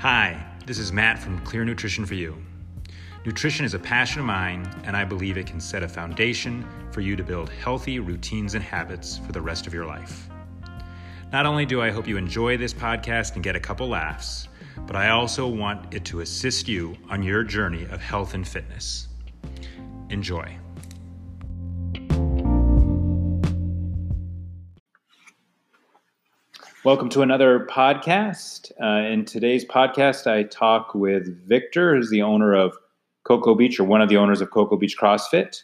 Hi, this is Matt from Clear Nutrition for You. Nutrition is a passion of mine, and I believe it can set a foundation for you to build healthy routines and habits for the rest of your life. Not only do I hope you enjoy this podcast and get a couple laughs, but I also want it to assist you on your journey of health and fitness. Enjoy. Welcome to another podcast. Uh, in today's podcast, I talk with Victor, who's the owner of Cocoa Beach, or one of the owners of Cocoa Beach CrossFit.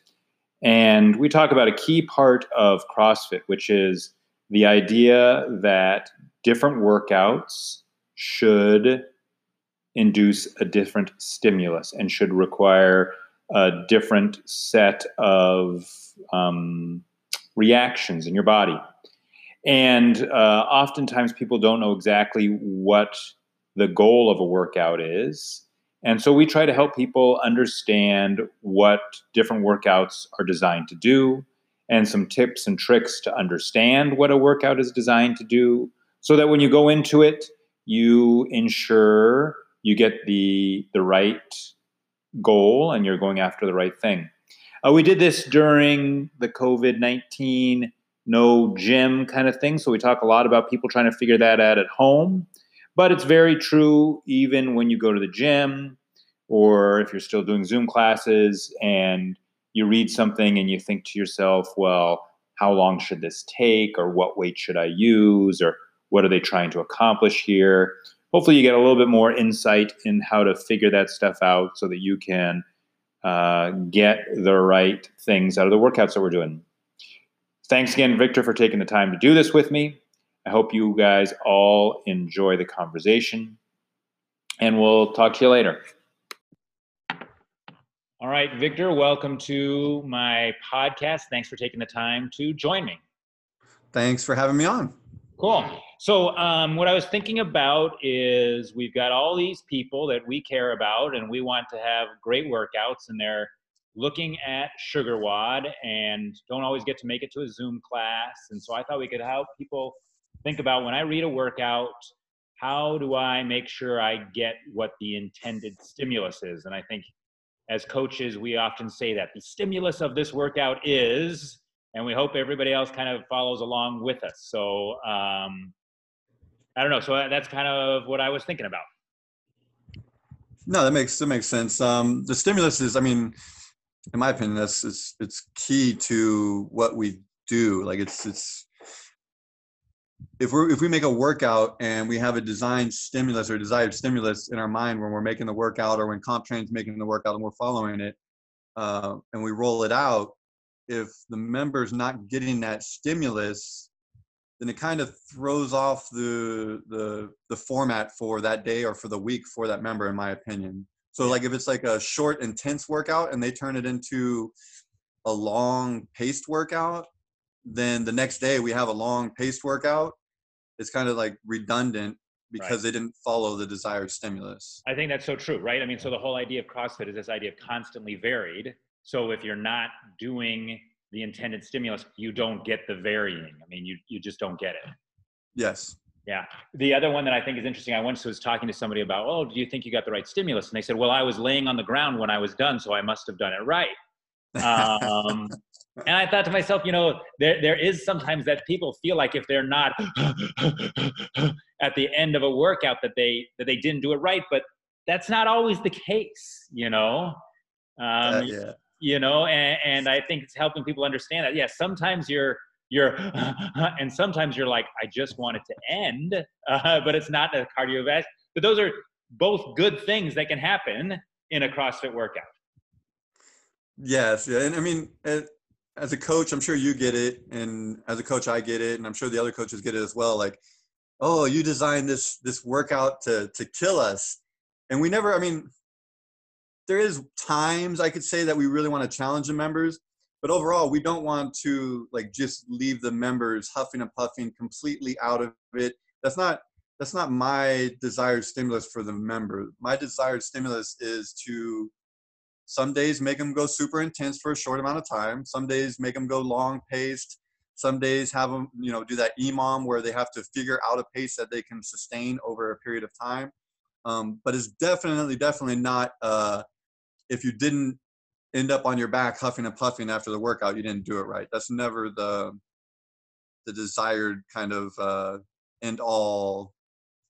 And we talk about a key part of CrossFit, which is the idea that different workouts should induce a different stimulus and should require a different set of um, reactions in your body. And uh, oftentimes people don't know exactly what the goal of a workout is. And so we try to help people understand what different workouts are designed to do and some tips and tricks to understand what a workout is designed to do so that when you go into it, you ensure you get the, the right goal and you're going after the right thing. Uh, we did this during the COVID 19 no gym kind of thing. So we talk a lot about people trying to figure that out at home. But it's very true even when you go to the gym or if you're still doing Zoom classes and you read something and you think to yourself, well, how long should this take? Or what weight should I use? Or what are they trying to accomplish here? Hopefully, you get a little bit more insight in how to figure that stuff out so that you can uh, get the right things out of the workouts that we're doing. Thanks again, Victor, for taking the time to do this with me. I hope you guys all enjoy the conversation, and we'll talk to you later. All right, Victor, welcome to my podcast. Thanks for taking the time to join me. Thanks for having me on. Cool. So, um, what I was thinking about is we've got all these people that we care about, and we want to have great workouts, and they're looking at SugarWOD and don't always get to make it to a Zoom class. And so I thought we could help people think about when I read a workout, how do I make sure I get what the intended stimulus is? And I think as coaches, we often say that the stimulus of this workout is, and we hope everybody else kind of follows along with us. So um, I don't know. So that's kind of what I was thinking about. No, that makes that makes sense. Um, the stimulus is, I mean, in my opinion, that's it's it's key to what we do. Like it's it's if we if we make a workout and we have a designed stimulus or desired stimulus in our mind when we're making the workout or when CompTrain's making the workout and we're following it uh, and we roll it out, if the member's not getting that stimulus, then it kind of throws off the the the format for that day or for the week for that member, in my opinion. So like if it's like a short intense workout and they turn it into a long paced workout, then the next day we have a long paced workout. It's kind of like redundant because right. they didn't follow the desired stimulus. I think that's so true, right? I mean, so the whole idea of CrossFit is this idea of constantly varied. So if you're not doing the intended stimulus, you don't get the varying. I mean, you you just don't get it. Yes. Yeah. The other one that I think is interesting, I once was talking to somebody about, oh, do you think you got the right stimulus? And they said, well, I was laying on the ground when I was done, so I must have done it right. Um, and I thought to myself, you know, there, there is sometimes that people feel like if they're not at the end of a workout that they that they didn't do it right, but that's not always the case, you know. Um, uh, yeah. You know, and, and I think it's helping people understand that. Yeah, sometimes you're you're and sometimes you're like i just want it to end uh, but it's not a cardiovascular but those are both good things that can happen in a crossfit workout. Yes yeah and i mean as a coach i'm sure you get it and as a coach i get it and i'm sure the other coaches get it as well like oh you designed this this workout to to kill us and we never i mean there is times i could say that we really want to challenge the members but overall we don't want to like just leave the members huffing and puffing completely out of it. That's not that's not my desired stimulus for the member. My desired stimulus is to some days make them go super intense for a short amount of time. Some days make them go long paced some days have them you know do that emom where they have to figure out a pace that they can sustain over a period of time. Um, but it's definitely, definitely not. Uh, if you didn't end up on your back huffing and puffing after the workout, you didn't do it right. That's never the the desired kind of uh, end all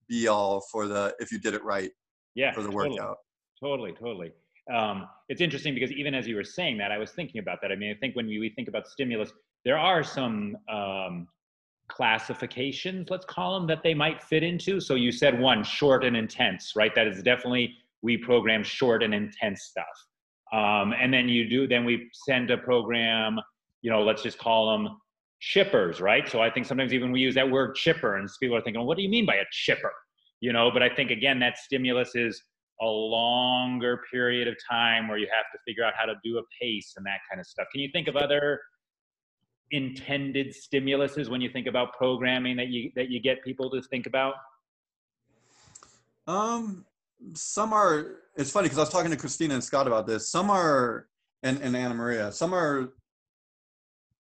be all for the if you did it right. Yeah, for the totally, workout. Totally, totally. Um, it's interesting because even as you were saying that, I was thinking about that. I mean, I think when we, we think about stimulus, there are some um, classifications, let's call them, that they might fit into. So you said one, short and intense, right? That is definitely we program short and intense stuff. Um, and then you do, then we send a program, you know, let's just call them chippers, right? So I think sometimes even we use that word chipper, and people are thinking, well, what do you mean by a chipper? You know, but I think again that stimulus is a longer period of time where you have to figure out how to do a pace and that kind of stuff. Can you think of other intended stimuluses when you think about programming that you that you get people to think about? Um, some are. It's funny because I was talking to Christina and Scott about this. Some are, and and Anna Maria. Some are.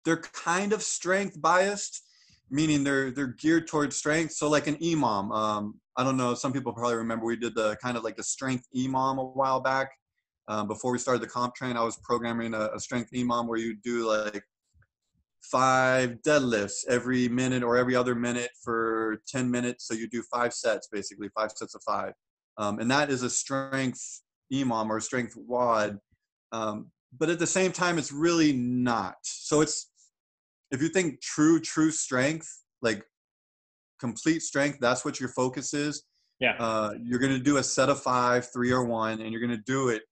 They're kind of strength biased, meaning they're they're geared towards strength. So like an EMOM. Um, I don't know. Some people probably remember we did the kind of like the strength EMOM a while back. Um, before we started the CompTrain, I was programming a, a strength EMOM where you do like five deadlifts every minute or every other minute for 10 minutes. So you do five sets, basically five sets of five. Um, and that is a strength EMOM or strength WOD. Um, but at the same time, it's really not. So it's, if you think true, true strength, like complete strength, that's what your focus is. Yeah. Uh, you're going to do a set of five, three or one, and you're going to do it.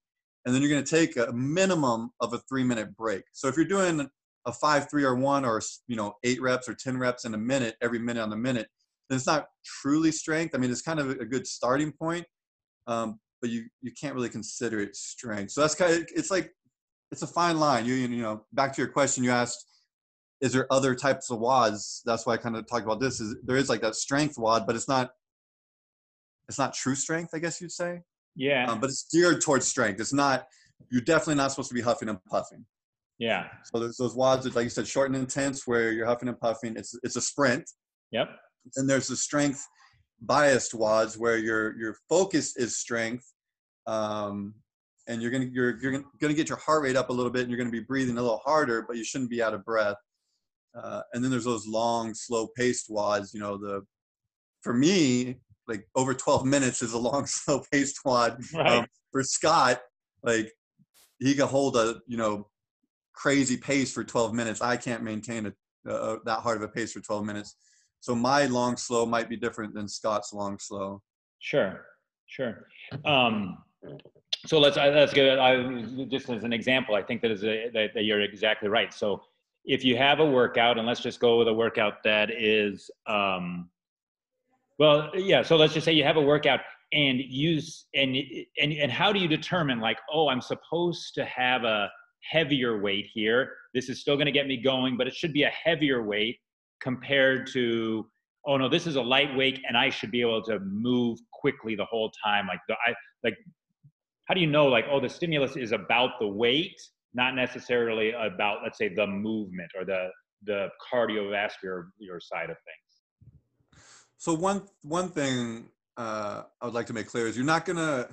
And then you're going to take a minimum of a three minute break. So if you're doing a five, three, or one, or you know, eight reps or ten reps in a minute, every minute on the minute, then it's not truly strength. I mean, it's kind of a good starting point, um, but you you can't really consider it strength. So that's kind of it's like it's a fine line. You you know, back to your question, you asked, is there other types of WODs? That's why I kind of talked about this. Is there is like that strength WOD, but it's not it's not true strength, I guess you'd say. Yeah. Um, but it's geared towards strength. It's not. You're definitely not supposed to be huffing and puffing. Yeah. So there's those WODs that, like you said, short and intense, where you're huffing and puffing. It's it's a sprint. Yep. And there's the strength biased WODs where your your focus is strength, um, and you're gonna you're you're gonna get your heart rate up a little bit, and you're gonna be breathing a little harder, but you shouldn't be out of breath. Uh, and then there's those long, slow paced WODs You know, the for me, like over 12 minutes is a long, slow paced WOD. Right. Um, for Scott, like he can hold a you know crazy pace for 12 minutes. I can't maintain a, uh, that hard of a pace for 12 minutes. So my long slow might be different than Scott's long slow. Sure, sure. Um, so let's let's get I, just as an example. I think that is a, that, that you're exactly right. So if you have a workout, and let's just go with a workout that is, um, well, yeah. So let's just say you have a workout and use and and and how do you determine like, oh, I'm supposed to have a heavier weight here. This is still going to get me going, but it should be a heavier weight compared to, oh no, this is a lightweight and I should be able to move quickly the whole time. Like the, I like, how do you know like, oh, the stimulus is about the weight, not necessarily about, let's say, the movement or the the cardiovascular your side of things. So one one thing uh, I would like to make clear is you're not gonna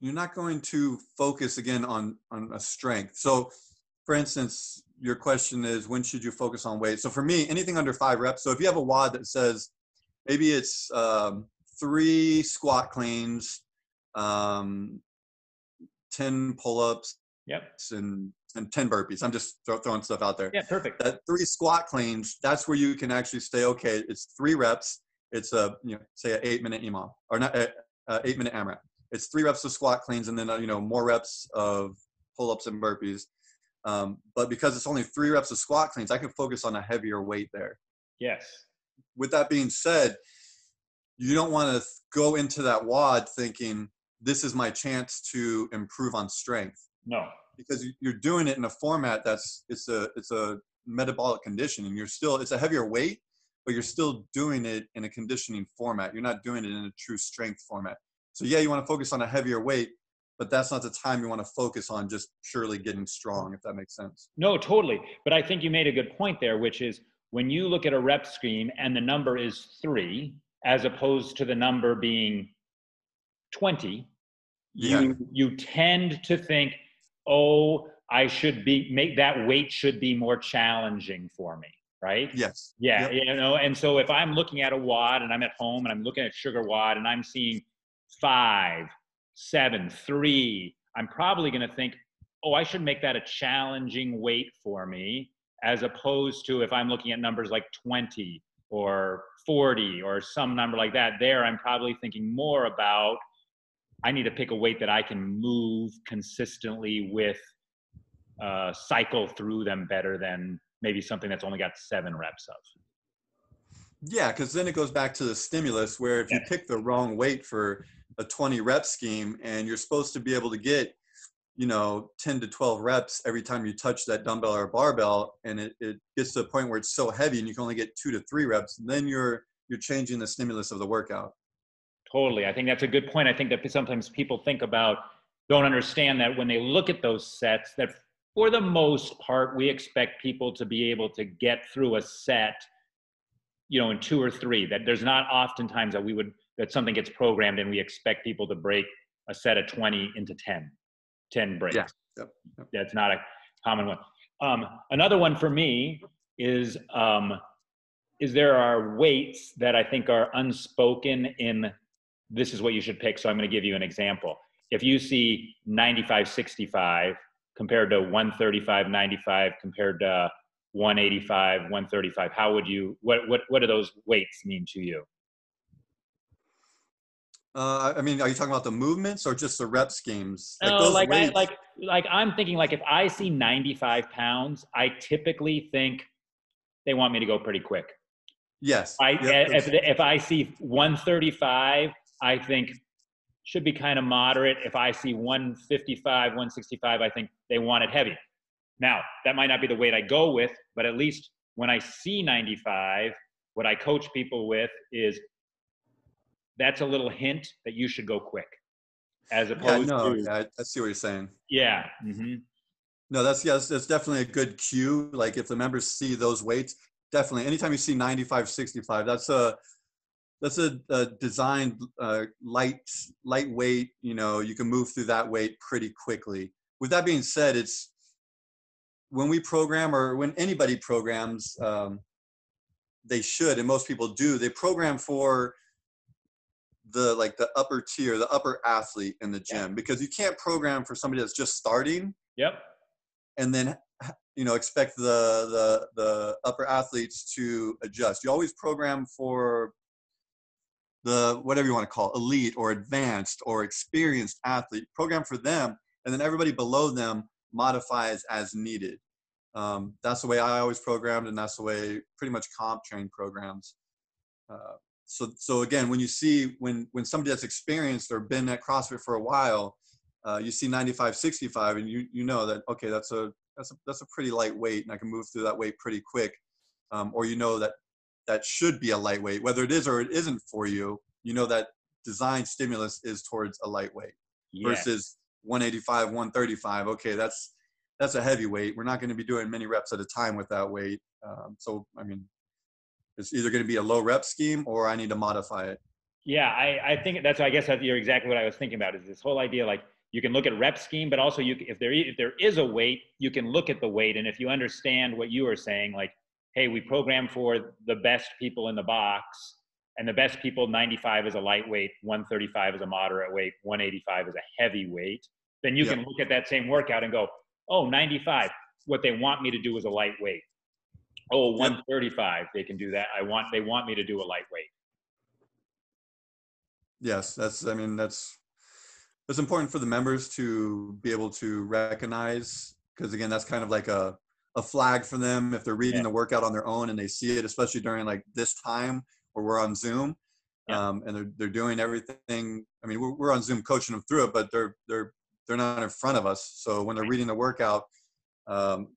you're not going to focus again on on a strength. So, for instance, your question is when should you focus on weight? So for me, anything under five reps. So if you have a WOD that says maybe it's um, three squat cleans, um, ten pull-ups, yep, and and ten burpees. I'm just throw, throwing stuff out there. Yeah, perfect. That three squat cleans. That's where you can actually say, okay, it's three reps. It's a you know say an eight minute EMOM or not a, a eight minute AMRAP it's three reps of squat cleans and then uh, you know more reps of pull-ups and burpees um, but because it's only three reps of squat cleans i can focus on a heavier weight there. Yes. With that being said you don't want to go into that WOD thinking this is my chance to improve on strength. No. Because you're doing it in a format that's it's a it's a metabolic condition, and you're still it's a heavier weight but you're still doing it in a conditioning format. You're not doing it in a true strength format. So yeah, you want to focus on a heavier weight, but that's not the time you want to focus on just purely getting strong, if that makes sense. No, totally. But I think you made a good point there, which is when you look at a rep scheme and the number is three, as opposed to the number being 20 you you tend to think oh i should be make that weight should be more challenging for me right Yes. yeah Yep. you know and so if i'm looking at a WOD and i'm at home and i'm looking at SugarWOD and i'm seeing five seven three i'm probably going to think oh i should make that a challenging weight for me as opposed to if i'm looking at numbers like 20 or 40 or some number like that there i'm probably thinking more about i need to pick a weight that i can move consistently with uh, cycle through them better than maybe something that's only got seven reps of. Yeah, because then it goes back to the stimulus where if you pick the wrong weight for a 20 rep scheme and you're supposed to be able to get, you know, 10 to 12 reps every time you touch that dumbbell or barbell, and it, it gets to a point where it's so heavy and you can only get two to three reps, then you're you're changing the stimulus of the workout. Totally. I think that's a good point. I think that sometimes people think about, don't understand that when they look at those sets, that for the most part, we expect people to be able to get through a set, you know, in two or three. That there's not oftentimes that we would, that something gets programmed and we expect people to break a set of 20 into 10, 10 breaks. Yeah. Yep. Yep. That's not a common one. Um, another one for me is, um, is there are weights that I think are unspoken in this is what you should pick. So I'm going to give you an example. If you see 95 65 compared to 135 95 compared to 185 135, how would you what what what do those weights mean to you? Uh, I mean, are you talking about the movements or just the rep schemes? No, those like I, like like I'm thinking like if I see 95 pounds, I typically think they want me to go pretty quick. yes. I Yep, if it's- if I see 135, I think should be kind of moderate. If I see 155, 165, I think they want it heavy. Now that might not be the weight I go with, but at least when I see 95, what I coach people with is that's a little hint that you should go quick, as yeah, opposed no, to yeah, I, I see what you're saying. yeah. hmm No, that's yes, that's definitely a good cue. Like if the members see those weights, definitely. Anytime you see 95, 65, that's a that's a, a designed uh, light lightweight. You know, you can move through that weight pretty quickly. With that being said, it's when we program or when anybody programs, um, they should, and most people do. They program for the like the upper tier, the upper athlete in the gym, because you can't program for somebody that's just starting Yep. and then you know expect the the the upper athletes to adjust. You always program for the whatever you want to call it, elite or advanced or experienced athlete. Program for them and then everybody below them modifies as needed. Um, that's the way i always programmed and that's the way pretty much CompTrain programs uh, so so again when you see when when somebody that's experienced or been at crossfit for a while uh, you see 95 65 and you you know that okay that's a that's a that's a pretty light weight and i can move through that weight pretty quick um, or you know that that should be a lightweight whether it is or it isn't for you you know that design stimulus is towards a lightweight Yeah. versus 185 135 okay that's that's a heavy weight. We're not going to be doing many reps at a time with that weight. Um, so i mean it's either going to be a low rep scheme or i need to modify it Yeah, I, I think that's I guess that you're exactly what I was thinking about is this whole idea like you can look at rep scheme, but also you if there if there is a weight, you can look at the weight, and if you understand what you are saying, like, hey, we program for the best people in the box, and the best people 95 is a lightweight, 135 is a moderate weight, 185 is a heavy weight, then you Yeah. can look at that same workout and go, oh, 95, what they want me to do is a lightweight. Oh, 135, they can do that. I want they want me to do a lightweight. Yes, that's. I mean, that's it's important for the members to be able to recognize because again, that's kind of like a a flag for them if they're reading Yeah. the workout on their own and they see it, especially during like this time where we're on Zoom. Yeah. Um, and they're they're doing everything. I mean, we're, we're on Zoom coaching them through it, but they're they're they're not in front of us. So when they're reading the workout, um,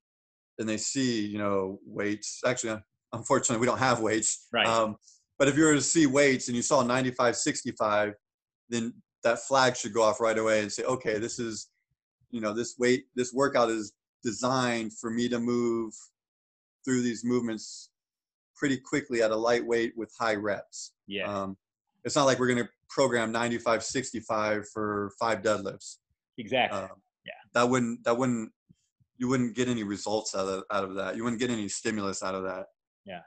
and they see you know weights. Actually, unfortunately, we don't have weights. Right. Um, but if you were to see weights and you saw 95, 65, then that flag should go off right away and say, okay, this is, you know, this weight, this workout is designed for me to move through these movements pretty quickly at a light weight with high reps. Yeah. Um, it's not like we're going to program 95 65 for five deadlifts. Exactly. Um, Yeah. That wouldn't that wouldn't you wouldn't get any results out of out of that. You wouldn't get any stimulus out of that. Yeah.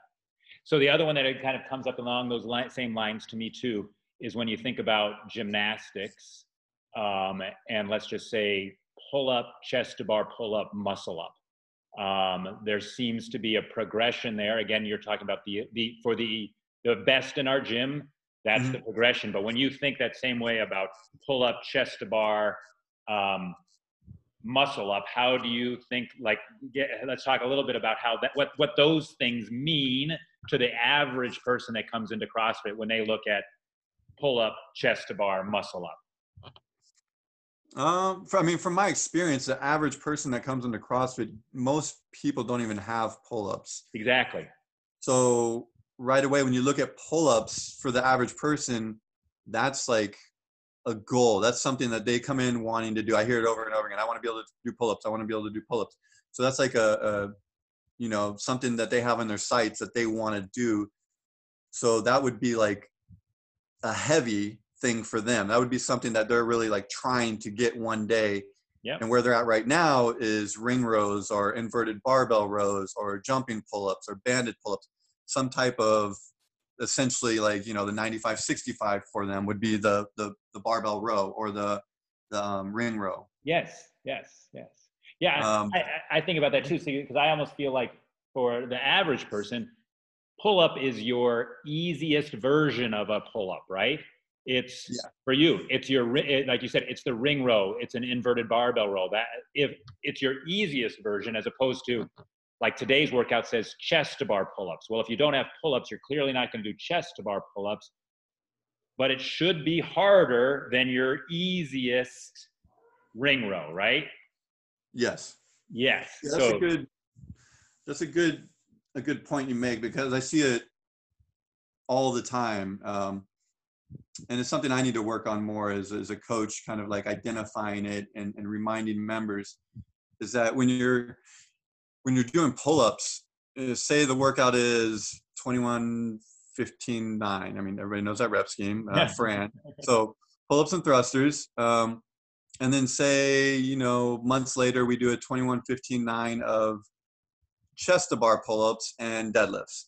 So the other one that kind of comes up along those li- same lines to me too is when you think about gymnastics, um, and let's just say pull up, chest to bar, pull up, muscle up. Um, there seems to be a progression there. Again, you're talking about the the for the the best in our gym. That's the progression. But when you think that same way about pull up, chest to bar, um, muscle up, how do you think? Like, get, let's talk a little bit about how that what what those things mean to the average person that comes into CrossFit when they look at pull up, chest to bar, muscle up? Um, for, I mean, from my experience, the average person that comes into CrossFit, most people don't even have pull-ups. Exactly. So right away, when you look at pull-ups for the average person, that's like a goal. That's something that they come in wanting to do. I hear it over and over again. I want to be able to do pull-ups. I want to be able to do pull-ups. So that's like a, a you know, something that they have on their sights that they want to do. So that would be like a heavy thing for them. That would be something that they're really like trying to get one day. Yep. And where they're at right now is ring rows or inverted barbell rows or jumping pull-ups or banded pull-ups. Some type of essentially like, you know, the 95 65 for them would be the the the barbell row or the the um, ring row. Yes. Yes. Yes. Yeah. Um, I, I- think about that too. because I almost feel like for the average person, pull up is your easiest version of a pull up, right? It's Yeah. for you. It's your it- like you said. It's the ring row. It's an inverted barbell row. That if it's your easiest version, as opposed to like today's workout says chest to bar pull ups. Well, if you don't have pull ups, you're clearly not going to do chest to bar pull ups. But it should be harder than your easiest ring row, right? yes. Yes. Yeah, that's so a good that's a good a good point you make because I see it all the time. Um, and it's something I need to work on more as, as a coach, kind of like identifying it and, and reminding members is that when you're when you're doing pull-ups, uh, say the workout is 21 15 9 i mean everybody knows that rep scheme uh, Yeah. fran so pull-ups and thrusters um, and then say you know months later we do a 21 15 9 of chest to bar pull-ups and deadlifts.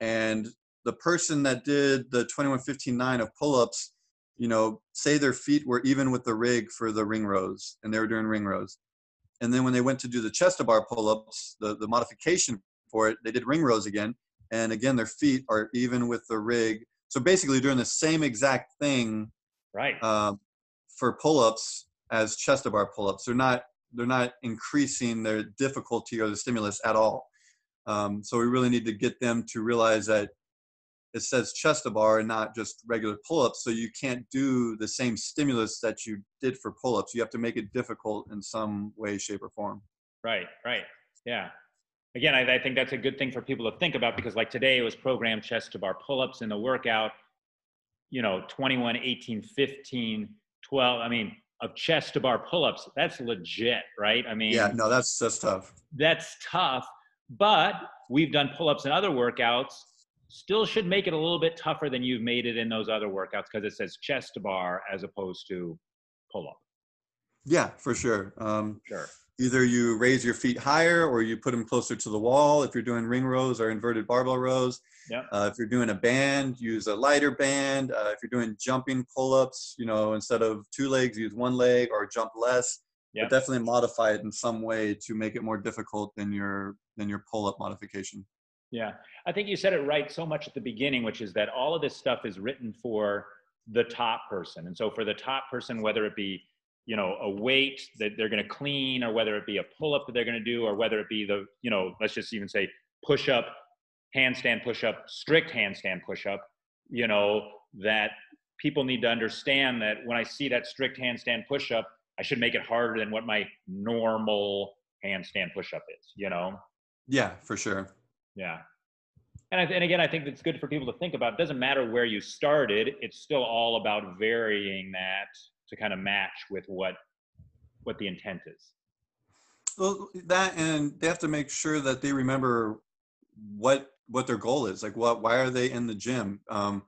And the person that did the 21 15 9 of pull-ups you know say their feet were even with the rig for the ring rows and they were doing ring rows and then when they went to do the chest to bar pull-ups the, the modification for it they did ring rows again and again their feet are even with the rig so basically doing the same exact thing right. um, for pull-ups as chest to bar pull-ups. They're not they're not increasing their difficulty or the stimulus at all. Um, so we really need to get them to realize that it says chest to bar and not just regular pull-ups. So you can't do the same stimulus that you did for pull-ups. You have to make it difficult in some way, shape, or form. Right, right. Yeah. Again, I, I think that's a good thing for people to think about because, like today, it was programmed chest to bar pull ups in the workout, you know, 21, 18, 15, 12. I mean, of chest to bar pull ups, that's legit, right? I mean, Yeah, no, that's that's tough. that's tough, but we've done pull ups in other workouts. Still should make it a little bit tougher than you've made it in those other workouts because it says chest to bar as opposed to pull up. Yeah, for sure. Um, Sure. either you raise your feet higher or you put them closer to the wall if you're doing ring rows or inverted barbell rows. Yep. Uh, if you're doing a band, use a lighter band. Uh, if you're doing jumping pull-ups, you know, instead of two legs, use one leg or jump less. Yep. But definitely modify it in some way to make it more difficult than your than your pull-up modification. Yeah, I think you said it right so much at the beginning, which is that all of this stuff is written for the top person. And so for the top person, whether it be, you know, a weight that they're going to clean or whether it be a pull up that they're going to do or whether it be the, you know, let's just even say push up, handstand push up, strict handstand push up, you know, that people need to understand that when I see that strict handstand push up, I should make it harder than what my normal handstand push up is, you know? Yeah, for sure. Yeah. And, I, and again, I think it's good for people to think about. It doesn't matter where you started; it's still all about varying that to kind of match with what what the intent is. Well, that and they have to make sure that they remember what what their goal is. Like, what? Why are they in the gym? Um,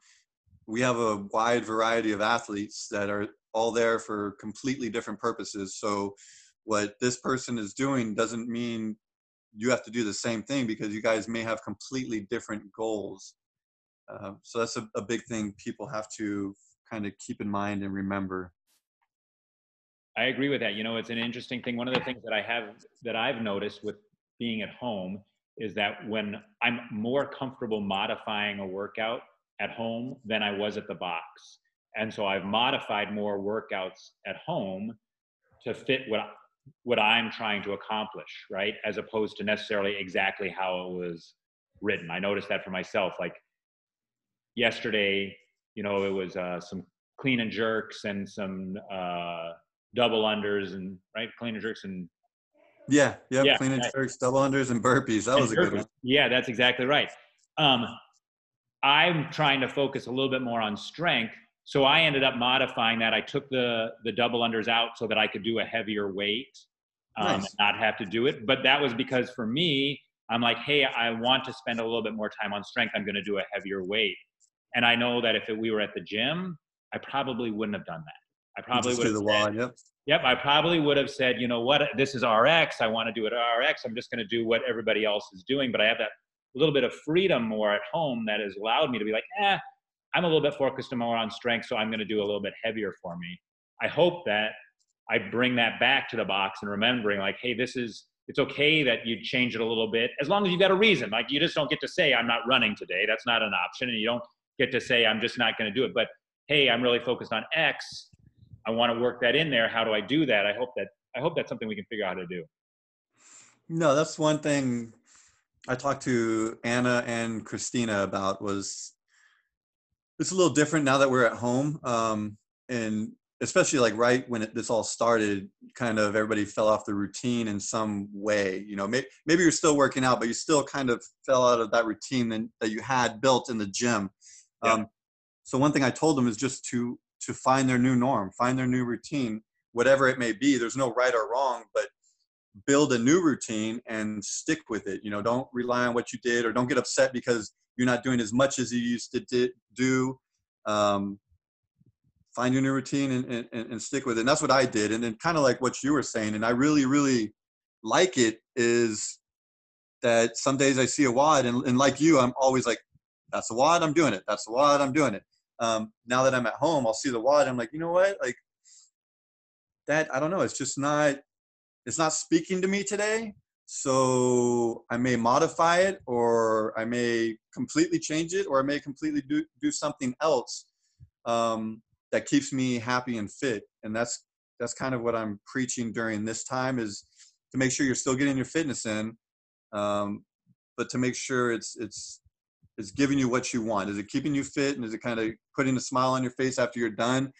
we have a wide variety of athletes that are all there for completely different purposes. So what this person is doing doesn't mean you have to do the same thing because you guys may have completely different goals. Uh, so that's a, a big thing people have to kind of keep in mind and remember. I agree with that. You know, it's an interesting thing. One of the things that I have that I've noticed with being at home is that when I'm more comfortable modifying a workout at home than I was at the box. And so I've modified more workouts at home to fit what what I'm trying to accomplish, right? As opposed to necessarily exactly how it was written. I noticed that for myself. Like yesterday, you know, it was uh, some clean and jerks and some uh, double unders and right clean and jerks and yeah, yep, yeah, clean and jerks, double unders and burpees. That and was a good one. Yeah, that's exactly right. Um, I'm trying to focus a little bit more on strength. So I ended up modifying that. I took the the double unders out so that I could do a heavier weight, um, nice. and not have to do it. But that was because for me, I'm like, hey, I want to spend a little bit more time on strength. I'm going to do a heavier weight, and I know that if it, we were at the gym, I probably wouldn't have done that. I probably would have the wall. Yep. Yep. I probably would have said, you know what, this is RX. I want to do it RX. I'm just going to do what everybody else is doing. But I have that little bit of freedom more at home that has allowed me to be like, eh, I'm a little bit focused more on strength, so I'm going to do a little bit heavier for me. I hope that I bring that back to the box and remembering like, hey, this is it's okay that you change it a little bit as long as you've got a reason. Like you just don't get to say I'm not running today. That's not an option, and you don't get to say I'm just not going to do it. But hey, I'm really focused on X. I want to work that in there. How do I do that? I hope that I hope that's something we can figure out how to do. No, that's one thing I talked to Anna and Christina about was it's a little different now that we're at home. Um, and especially like right when it, this all started, kind of everybody fell off the routine in some way. You know, may, maybe you're still working out, but you still kind of fell out of that routine that, that you had built in the gym. Yeah. Um, so one thing I told them is just to to find their new norm, find their new routine, whatever it may be. There's no right or wrong, but build a new routine and stick with it. You know, don't rely on what you did or don't get upset because you're not doing as much as you used to do. Um, find your new routine and, and, and stick with it. And that's what I did. And then kind of like what you were saying, and I really, really like it is that some days I see a WOD and, and like you, I'm always like, that's a WOD, I'm doing it. That's a WOD, I'm doing it. Um, now that I'm at home, I'll see the WOD. I'm like, you know what? Like that, I don't know. It's just not, it's not speaking to me today. So I may modify it or I may completely change it or I may completely do, do something else um, that keeps me happy and fit. And that's, that's kind of what I'm preaching during this time is to make sure you're still getting your fitness in, um, but to make sure it's, it's, it's giving you what you want. Is it keeping you fit and is it kind of putting a smile on your face after you're done?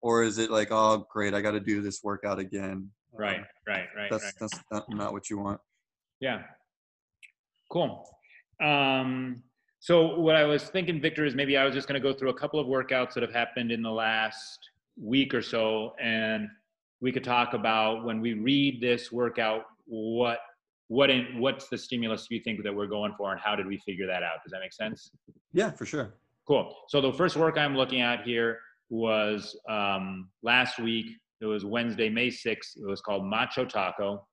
Or is it like, oh, great, I got to do this workout again? Right, right, right. That's right. that's not, not what you want. Yeah. Cool. Um, so what I was thinking, Victor, is maybe I was just going to go through a couple of workouts that have happened in the last week or so, and we could talk about when we read this workout, what what in what's the stimulus you think that we're going for, and how did we figure that out? Does that make sense? Yeah, for sure. Cool. So the first work I'm looking at here was um, last week it was Wednesday, May 6th. It was called Macho Taco.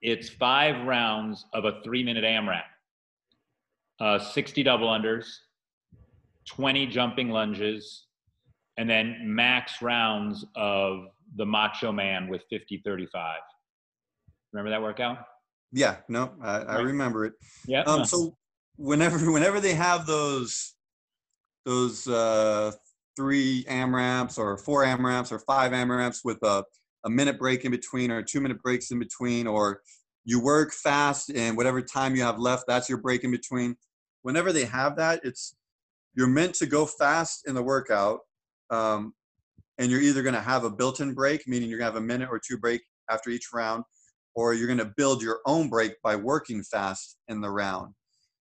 It's five rounds of a three minute AMRAP, uh, 60 double unders, 20 jumping lunges, and then max rounds of the Macho Man with 50 35. Remember that workout? Yeah, no, I, I remember it. Yeah. Um, so whenever whenever they have those those uh, three AMRAPs or four AMRAPs or five AMRAPs with a, a minute break in between or two minute breaks in between, or you work fast and whatever time you have left, that's your break in between. Whenever they have that, it's you're meant to go fast in the workout. Um, and you're either going to have a built-in break, meaning you're going to have a minute or two break after each round, or you're going to build your own break by working fast in the round.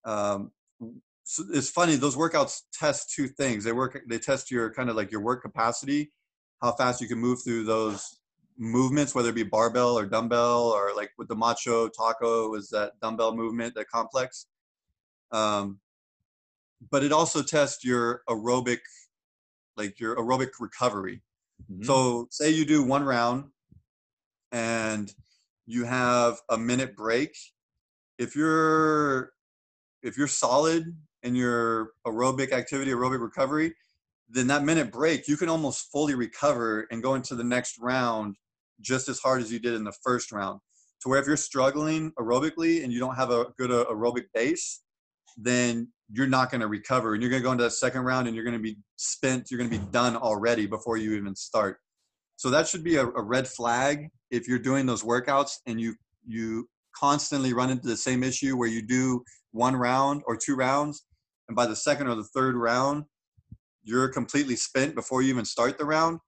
Um, so it's funny those workouts test two things they work they test your kind of like your work capacity how fast you can move through those movements whether it be barbell or dumbbell or like with the macho taco was that dumbbell movement that complex um, but it also tests your aerobic, like your aerobic recovery. Mm-hmm. So say you do one round and you have a minute break. If you're if you're solid in your aerobic activity, aerobic recovery, then that minute break, you can almost fully recover and go into the next round just as hard as you did in the first round. To where if you're struggling aerobically and you don't have a good uh, aerobic base, then you're not going to recover and you're going to go into that second round and you're going to be spent, you're going to be done already before you even start. So that should be a, a red flag if you're doing those workouts and you you constantly run into the same issue where you do one round or two rounds and by the second or the third round you're completely spent before you even start the round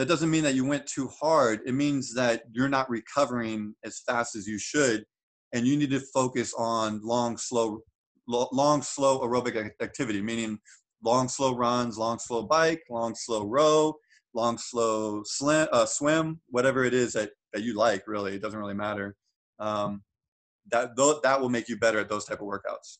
that doesn't mean that you went too hard. It means that you're not recovering as fast as you should and you need to focus on long slow long slow aerobic activity meaning long slow runs long slow bike long slow row long slow slim, uh, swim whatever it is that, that you like really. It doesn't really matter. Um, that that will make you better at those type of workouts.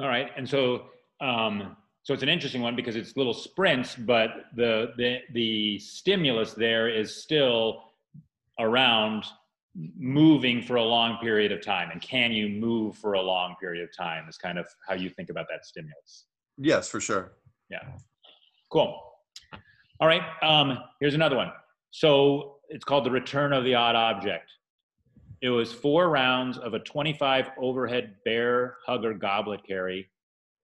All right. And so um, so it's an interesting one because it's little sprints, but the the the stimulus there is still around moving for a long period of time. And can you move for a long period of time is kind of how you think about that stimulus. Yes, for sure. Yeah. Cool. All right. Um, here's another one. So it's called the return of the odd object. It was four rounds of a 25 overhead bear hugger goblet carry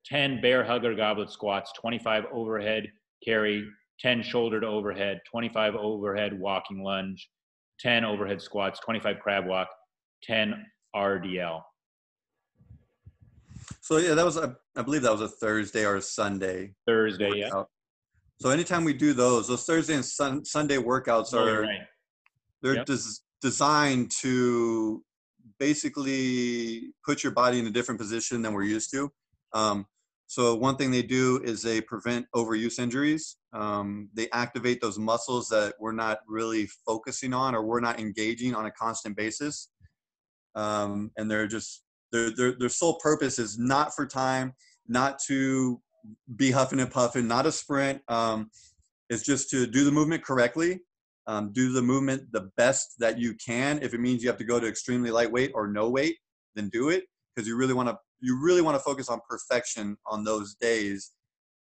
10 bear hugger goblet squats, 25 overhead carry, 10 shoulder to overhead, 25 overhead walking lunge, 10 overhead squats, 25 crab walk, 10 RDL. So yeah, that was a, I believe that was a Thursday or a Sunday. Thursday, workout. yeah. So anytime we do those, those Thursday and sun, Sunday workouts oh, are right. they're yep. des- designed to basically put your body in a different position than we're used to. Um, so one thing they do is they prevent overuse injuries. Um, they activate those muscles that we're not really focusing on or we're not engaging on a constant basis. Um, and they're just their, their their sole purpose is not for time, not to be huffing and puffing, not a sprint. Um, it's just to do the movement correctly, um, do the movement the best that you can. If it means you have to go to extremely lightweight or no weight, then do it because you really want to you really want to focus on perfection on those days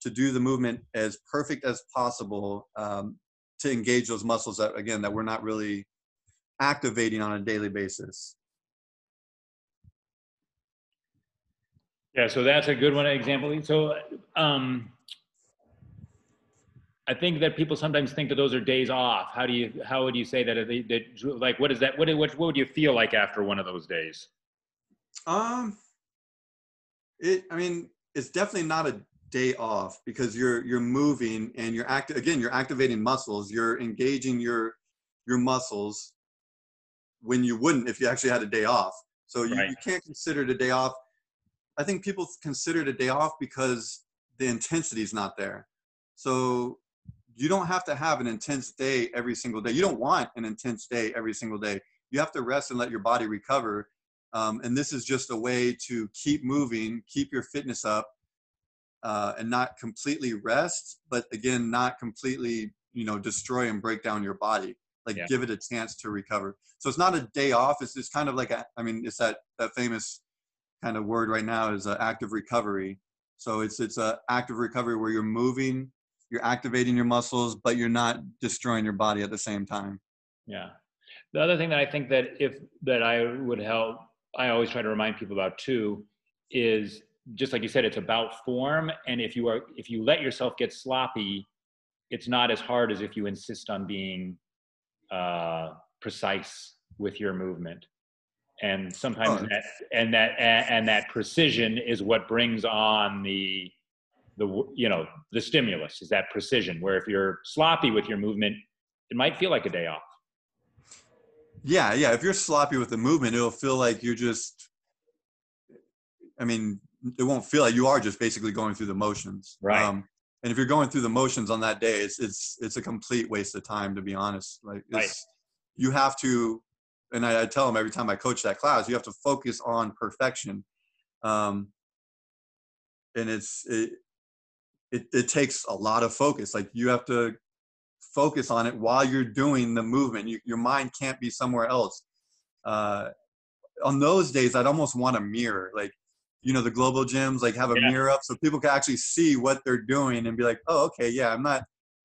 to do the movement as perfect as possible um, to engage those muscles that again that we're not really activating on a daily basis yeah so that's a good one example so um, I think that people sometimes think that those are days off. How do you? How would you say that? They, that like, what is that? What, what what would you feel like after one of those days? Um, it, I mean, it's definitely not a day off because you're you're moving and you're active again. You're activating muscles. You're engaging your your muscles when you wouldn't if you actually had a day off. So you, right. you can't consider it a day off. I think people consider it a day off because the intensity is not there. So you don't have to have an intense day every single day. You don't want an intense day every single day. You have to rest and let your body recover um, and this is just a way to keep moving, keep your fitness up, uh, and not completely rest, but again, not completely, you know, destroy and break down your body. Like yeah. give it a chance to recover. So it's not a day off. It's just kind of like a, I mean, it's that that famous kind of word right now is active recovery. So it's it's a active recovery where you're moving, you're activating your muscles, but you're not destroying your body at the same time. Yeah. The other thing that I think that if that I would help I always try to remind people about too is just like you said, it's about form. And if you are if you let yourself get sloppy, it's not as hard as if you insist on being uh, precise with your movement. And sometimes oh. that and that and that precision is what brings on the the you know the stimulus is that precision. Where if you're sloppy with your movement, it might feel like a day off. Yeah, yeah. If you're sloppy with the movement, it'll feel like you're just. I mean, it won't feel like you are just basically going through the motions. Right. Um, and if you're going through the motions on that day, it's it's it's a complete waste of time, to be honest. Like, right. you have to, and I, I, tell them every time I coach that class, you have to focus on perfection. Um, and it's it, it it takes a lot of focus. Like you have to focus on it while you're doing the movement. You, your mind can't be somewhere else. Uh, on those days, I'd almost want a mirror, like you know the globo gyms, like have a yeah. mirror up so people can actually see what they're doing and be like, oh, okay, yeah, I'm not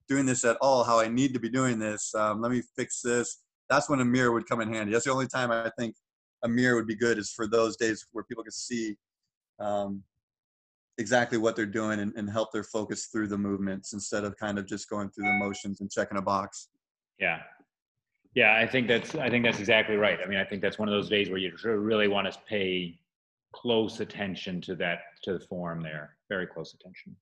doing this at all how I need to be doing this. Um, let me fix this. That's when a mirror would come in handy. That's the only time I think a mirror would be good is for those days where people can see um, exactly what they're doing and, and help their focus through the movements instead of kind of just going through the motions and checking a box. Yeah. Yeah, I think that's I think that's exactly right. I mean, I think that's one of those days where you really want to pay close attention to that to the form there. Very close attention.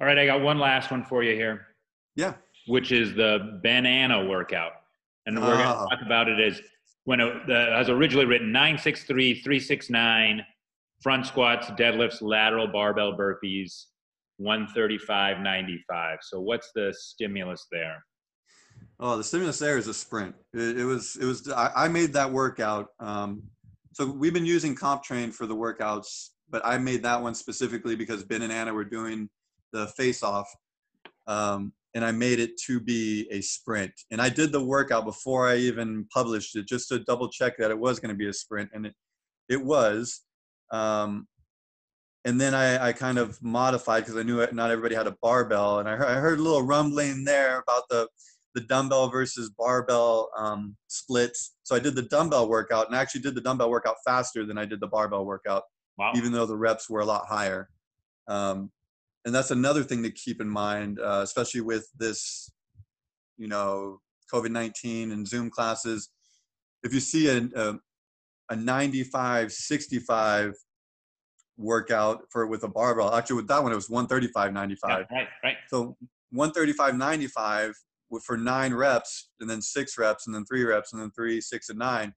All right, I got one last one for you here. Yeah. Which is the banana workout. And we're uh, going to talk about it as when it the, as originally written 963 369 front squats, deadlifts, lateral barbell burpees, 135.95. So what's the stimulus there? Oh, the stimulus there is a sprint. It, it was, it was, I, I made that workout. Um, so we've been using CompTrain for the workouts, but I made that one specifically because Ben and Anna were doing the face off. Um, and I made it to be a sprint. And I did the workout before I even published it just to double check that it was going to be a sprint. And it, it was. Um, and then I, I kind of modified because I knew not everybody had a barbell, and I heard, I heard a little rumbling there about the the dumbbell versus barbell um, splits. So I did the dumbbell workout, and I actually did the dumbbell workout faster than I did the barbell workout, wow. even though the reps were a lot higher. Um, and that's another thing to keep in mind, uh, especially with this, you know, COVID nineteen and Zoom classes. If you see a, a a 95 65 workout for with a barbell. Actually, with that one, it was 135 95. Yeah, right, right. So 135 95 for nine reps, and then six reps, and then three reps, and then three, six, and nine.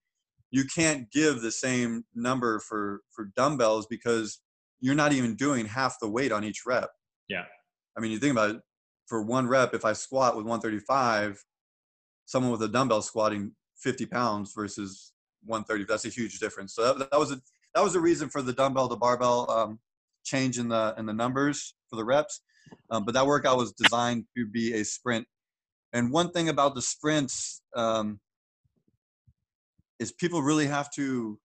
You can't give the same number for for dumbbells because you're not even doing half the weight on each rep. Yeah. I mean, you think about it. For one rep, if I squat with 135, someone with a dumbbell squatting 50 pounds versus 130. That's a huge difference. So that, that was a that was the reason for the dumbbell to barbell um, change in the in the numbers for the reps. Um, but that workout was designed to be a sprint. And one thing about the sprints um, is people really have to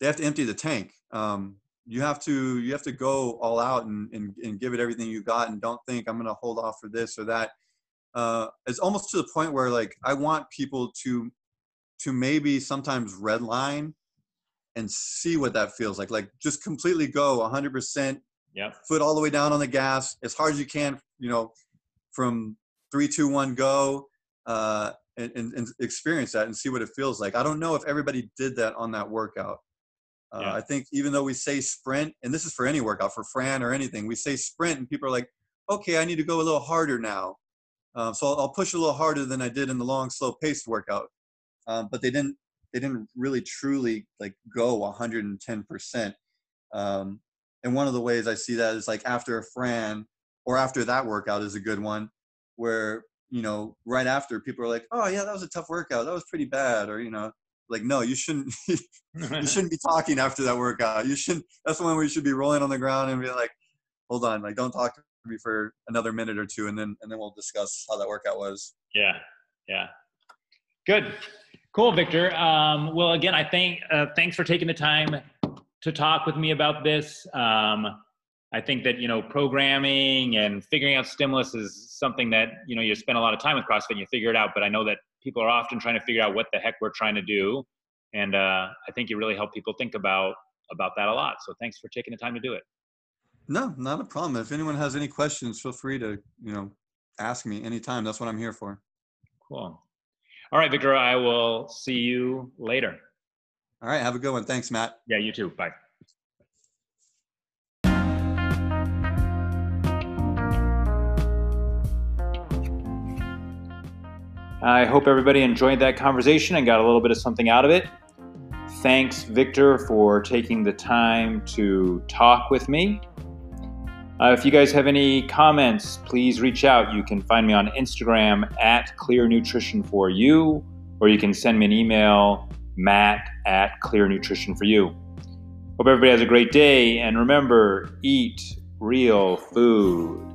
they have to empty the tank. Um, you have to you have to go all out and, and, and give it everything you got and don't think I'm going to hold off for this or that. Uh, it's almost to the point where like I want people to to maybe sometimes red line and see what that feels like. Like just completely go 100%. Yep. Foot all the way down on the gas as hard as you can. You know, from three, two, one, go, uh, and, and, and, experience that and see what it feels like. I don't know if everybody did that on that workout. Uh, yeah. I think even though we say sprint, and this is for any workout, for Fran or anything, we say sprint, and people are like, "Okay, I need to go a little harder now." Uh, so I'll, I'll push a little harder than I did in the long, slow paced workout um, but they didn't they didn't really truly like go 110 percent. Um, and one of the ways I see that is like after a Fran or after that workout is a good one, where you know right after people are like, oh yeah, that was a tough workout, that was pretty bad, or you know like no you shouldn't you shouldn't be talking after that workout you shouldn't that's the one where you should be rolling on the ground and be like hold on like don't talk to me for another minute or two and then and then we'll discuss how that workout was yeah yeah good Cool, Victor. Um, well, again, I think uh, thanks for taking the time to talk with me about this. Um, I think that you know programming and figuring out stimulus is something that you know you spend a lot of time with CrossFit and you figure it out. But I know that people are often trying to figure out what the heck we're trying to do, and uh, I think you really help people think about about that a lot. So thanks for taking the time to do it. No, not a problem. If anyone has any questions, feel free to you know ask me anytime. That's what I'm here for. Cool. All right, Victor, I will see you later. All right, have a good one. Thanks, Matt. Yeah, you too. Bye. I hope everybody enjoyed that conversation and got a little bit of something out of it. Thanks, Victor, for taking the time to talk with me. Uh, if you guys have any comments, please reach out. You can find me on Instagram at Clear Nutrition for You, or you can send me an email, matt at Clear Nutrition for You. Hope everybody has a great day. And remember, eat real food.